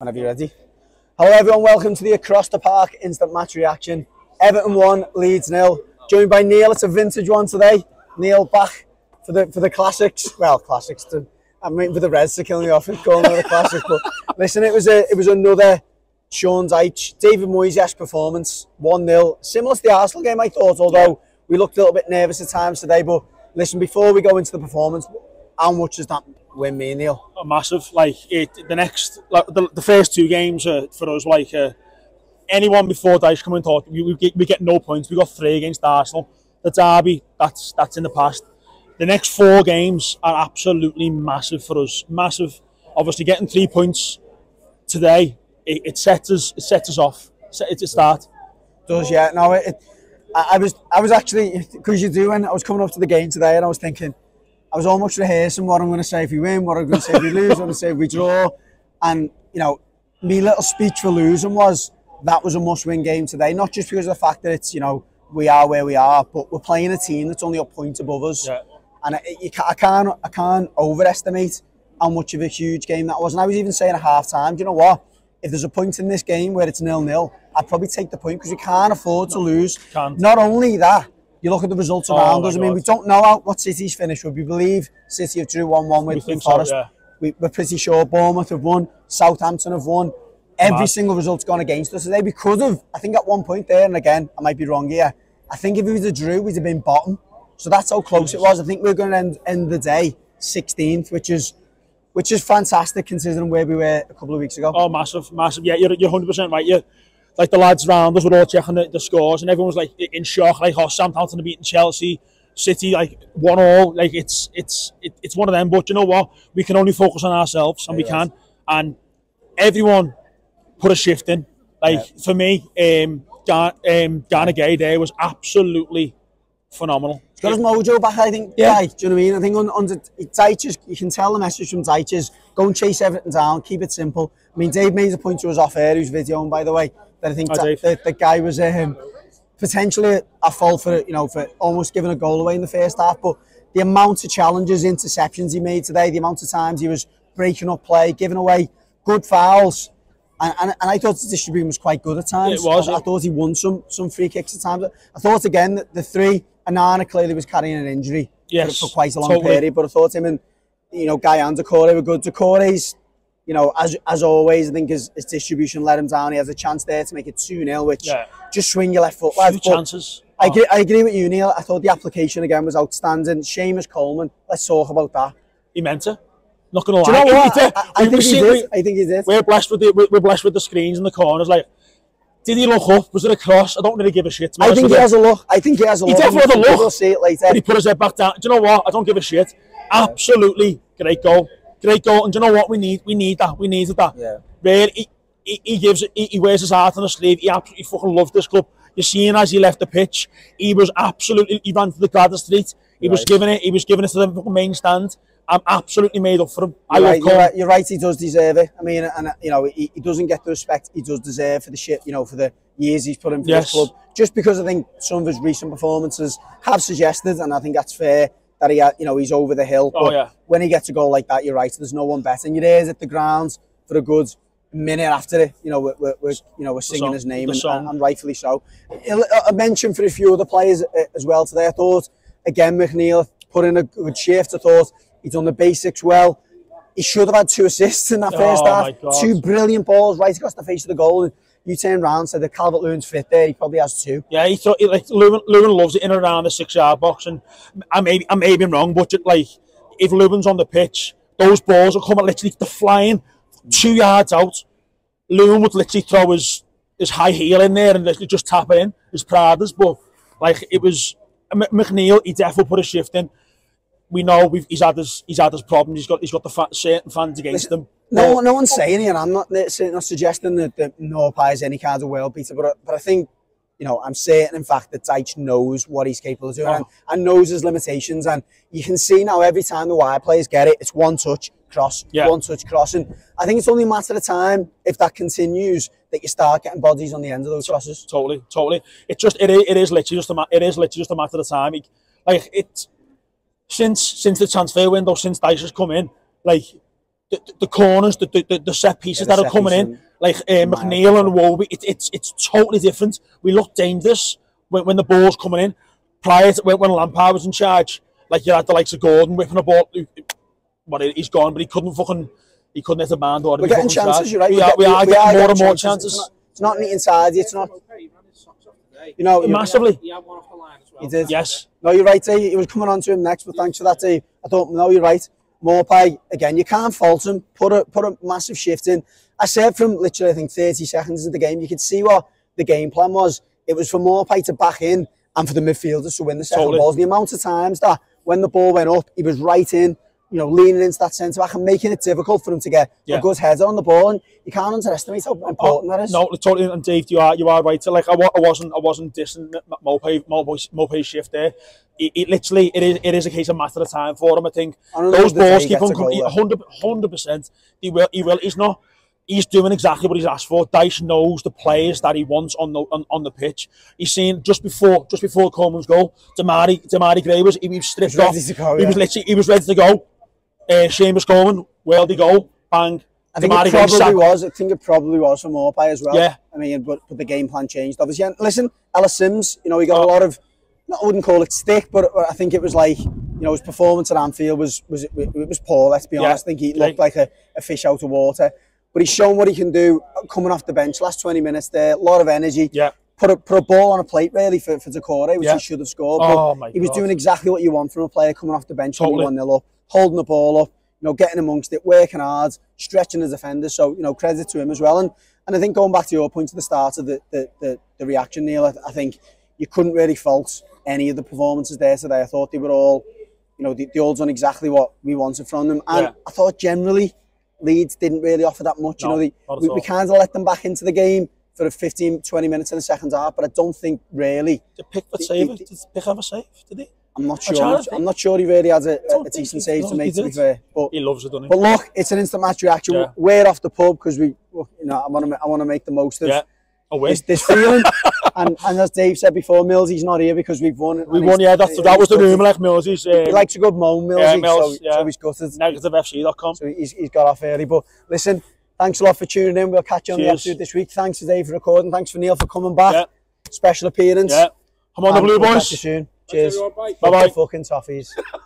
Whenever you're ready. Hello everyone, welcome to the Across the Park Instant Match Reaction. Everton 1, Leeds nil. Joined by Neil, it's a vintage one today. Neil back for the for the classics. Well, classics. To, I'm waiting for the Reds to kill me off and call them the classics. But listen, it was a it was another Sean Dyche, David Moyes performance. 1-0. Similar to the Arsenal game, I thought, although we looked a little bit nervous at times today. But listen, before we go into the performance, how much does that win me, Neil? A massive. Like it, the next, like the, the first two games uh, for us, like uh, anyone before Dyche come and talk, we, we, get, we get no points. We got three against Arsenal. The derby, that's that's in the past. The next four games are absolutely massive for us. Massive. Obviously, getting three points today, it, it sets us it sets us off. It's a start. Does yeah. No, it, it I, I was I was actually because you're doing. I was coming up to the game today, and I was thinking I was almost rehearsing what I'm going to say if we win, what I'm going to say if we lose, what I'm going to say if we draw. And, you know, my little speech for losing was that was a must-win game today. Not just because of the fact that it's, you know, we are where we are, but we're playing a team that's only a point above us. Yeah. And I, you, I, can't, I can't overestimate how much of a huge game that was. And I was even saying at half time, do you know what? If there's a point in this game where it's nil-nil, I'd probably take the point because we can't afford to lose. Can't. Not only that, you look at the results oh around us. I mean, we don't know how, what City's finish would. We believe City have drew 1-1 with, with Forest. So, yeah. we, are pretty sure Bournemouth have won, Southampton have won. Every Mad. single result's gone against us today because of, I think at one point there, and again, I might be wrong here, I think if it was a drew, we'd have been bottom. So that's how close it was. I think we're going to end, end the day 16th, which is which is fantastic considering where we were a couple of weeks ago. Oh, massive, massive. Yeah, you're, you're 100% right. Yeah like the lads around us were all checking the, the scores and everyone was like in shock, like oh Southampton are beating Chelsea, City like one all, like it's it's it, it's one of them. But you know what? We can only focus on ourselves and we can. And everyone put a shift in. Like yeah. for me, um, Dan, um, Gana Gueye there was absolutely phenomenal. He's got his mojo back, I think. Yeah. Right, do you know what I mean? I think on, under Dyche, you can tell the message from Dyche go and chase everything down, keep it simple. I mean, Dave made a point to us off air, who's videoing, by the way, that I think that, the, the guy was um, potentially a fault for you know for almost giving a goal away in the first half. But the amount of challenges, interceptions he made today, the amount of times he was breaking up play, giving away good fouls. And, and, and I thought the distribution was quite good at times. It was. I, I, thought he won some some free kicks at times. I thought again that the three, Onana clearly was carrying an injury yes, for, for quite a long totally. period. But I thought him and you know Gueye and Doucouré were good. Doucouré's you know, as as always, I think his, his distribution let him down. He has a chance there to make it 2 0, which yeah. just swing your left foot. Few chances. I, oh. agree, I agree with you, Neil. I thought the application again was outstanding. Seamus Coleman, let's talk about that. He meant it. Not gonna lie. Do you know what? I, I, I think he did. I think he did. We're blessed with the we're blessed with the screens in the corners. Like, did he look up? Was it a cross? I don't really give a shit. I think he has a look. I think he has a look. He definitely has a look. We'll see it later. But he put his head back down. Do you know what? I don't give a shit. Absolutely great goal great goal, and do you know what? We need, we need that. We needed that. Yeah. Really, he, he, he gives, he, he wears his heart on his sleeve. He absolutely fucking loved this club. You're seeing as he left the pitch, he was absolutely, he ran to the Gladys Street. He right. was giving it, he was giving it to the main stand. I'm absolutely made up for him. I you're, right, you're, right, you're right, he does deserve it. I mean, and uh, you know, he, he doesn't get the respect he does deserve for the shit, you know, for the years he's put in for yes. this club. Just because I think some of his recent performances have suggested, and I think that's fair, that he, you know, he's over the hill. Oh, but oh, yeah. when he gets a goal like that, you're right. There's no one better. And you're there at the ground for a good minute after it. You know, we're, we're, you know we're singing his name, and, and, rightfully so. I mentioned for a few other players uh, as well today. I thought again, McNeil put in a good shift. I thought he's done the basics well. He should have had two assists in that first oh, half. Two brilliant balls right across the face of the goal You turn round, so the Calvert Lewin's fit there. He probably has two. Yeah, he thought like Lewin, Lewin loves it in and around the six yard box, and I may I may be wrong, but it, like if Lewin's on the pitch, those balls will come at literally the flying two yards out. Lewin would literally throw his his high heel in there and literally just tap it in his Pradas, but like it was McNeil, he definitely put a shift in. We know we've, he's had his he's had his problems. He's got he's got the fa- certain fans against him. No, no one's saying it, I'm not, not suggesting that, that Maupay is any kind of world beater, but, but I think, you know, I'm certain, in fact, that Dyche knows what he's capable of doing oh. and, and, knows his limitations. And you can see now every time the wire players get it, it's one touch, cross, yeah. one touch, cross. And I think it's only a matter of time, if that continues, that you start getting bodies on the end of those crosses. Totally, totally. It's just, it, it is literally just a, it is literally just a matter of time. Like, it's, since, since the transfer window, since Dyche has come in, like, the, the corners, the, the, the set pieces Yeah, the that are coming in, like uh, McNeil and Iwobi, it, it's it's totally different. We look dangerous when, when the ball's coming in. Prior to when, when Lampard was in charge, like you had the likes of Gordon whipping a ball. What he's gone, but he couldn't fucking he couldn't hit a band or We're getting chances, you're right. We are, we are we getting more and more It's chances. not, it's not neat inside it's not, He ran his socks off today. you know, Massively. He had one off the line as well. He did. Yes. No, you're right, Dave. He was coming on to him next, but thanks for that, Dave. I don't know, you're right. Maupay, again, you can't fault him. Put a put a massive shift in. I said from literally, I think, 30 seconds of the game, you could see what the game plan was. It was for Maupay to back in and for the midfielders to win the second Totally. balls. The amount of times that when the ball went up, he was right in, you know, leaning into that centre back and making it difficult for him to get Yeah. a good header on the ball. And you can't underestimate how important oh, that is. No, totally. And Dave, you are you are right. So like I, I wasn't I wasn't dissing Maupay Maupay's shift there. It, it literally it is it is a case of matter of time for him. I think I those if the day balls keep on coming. 100 percent. He will. He will. He's not. He's doing exactly what he's asked for. Dyche knows the players that he wants on the on, on the pitch. He's seen just before just before Coleman's goal, Demarai Demarai Gray was he was stripped He was ready off. to go, He was literally he was ready to go. Uh, Seamus Coleman, where he go? Bang. I think it probably was. I think it probably was for Maupay as well. Yeah. I mean, but, but the game plan changed, obviously. And listen, Ellis Sims, you know, he got a Oh. lot of, I wouldn't call it stick, but I think it was like, you know, his performance at Anfield was was it, was poor, let's be Yeah. honest. I think he looked like a, a fish out of water. But he's shown what he can do coming off the bench. Last 20 minutes there, a lot of energy. Yeah. Put a, put a ball on a plate, really, for, for Doucouré, which Yeah. he should have scored. Oh, but my he was God. doing exactly what you want from a player coming off the bench when Totally. you 1 0 up, holding the ball up, you know, getting amongst it, working hard, stretching the defenders. So, you know, credit to him as well. And and I think going back to your point at the start of the the, the, the reaction, Neil, I, I think you couldn't really fault any of the performances there today. I thought they were all, you know, they, they all done exactly what we wanted from them. And Yeah. I thought generally Leeds didn't really offer that much. you know, they, we, we kind of let them back into the game for a 15, 20 minutes in the second half, but I don't think really. Did Pickford save it? Did Pick have a save? Did he? I'm not sure. I'm, I'm not sure he really had a, a, a decent save no, to make, to be fair. But He loves it, doesn't he? but look, it's an instant match reaction. Yeah. We're off the pub because we, well, you know, I want to, I want to make the most of yeah. This, this feeling. and and as Dave said before, Mills, he's not here because we've won. We won, yeah. That's, that was the gutted. rumour, like Millsy's. He Um, likes a good moan, Mills. Yeah, so, Mills, yeah. so he's gutted. negativefc.com. So he's, he's got off early. But listen, thanks a lot for tuning in. We'll catch you on the Cheers. episode this week. Thanks to Dave for recording. Thanks for Neil for coming back. Yeah. Special appearance. Yeah. Come on, the And Blue we'll Boys. catch you soon. Cheers. Bye-bye. Fucking toffees.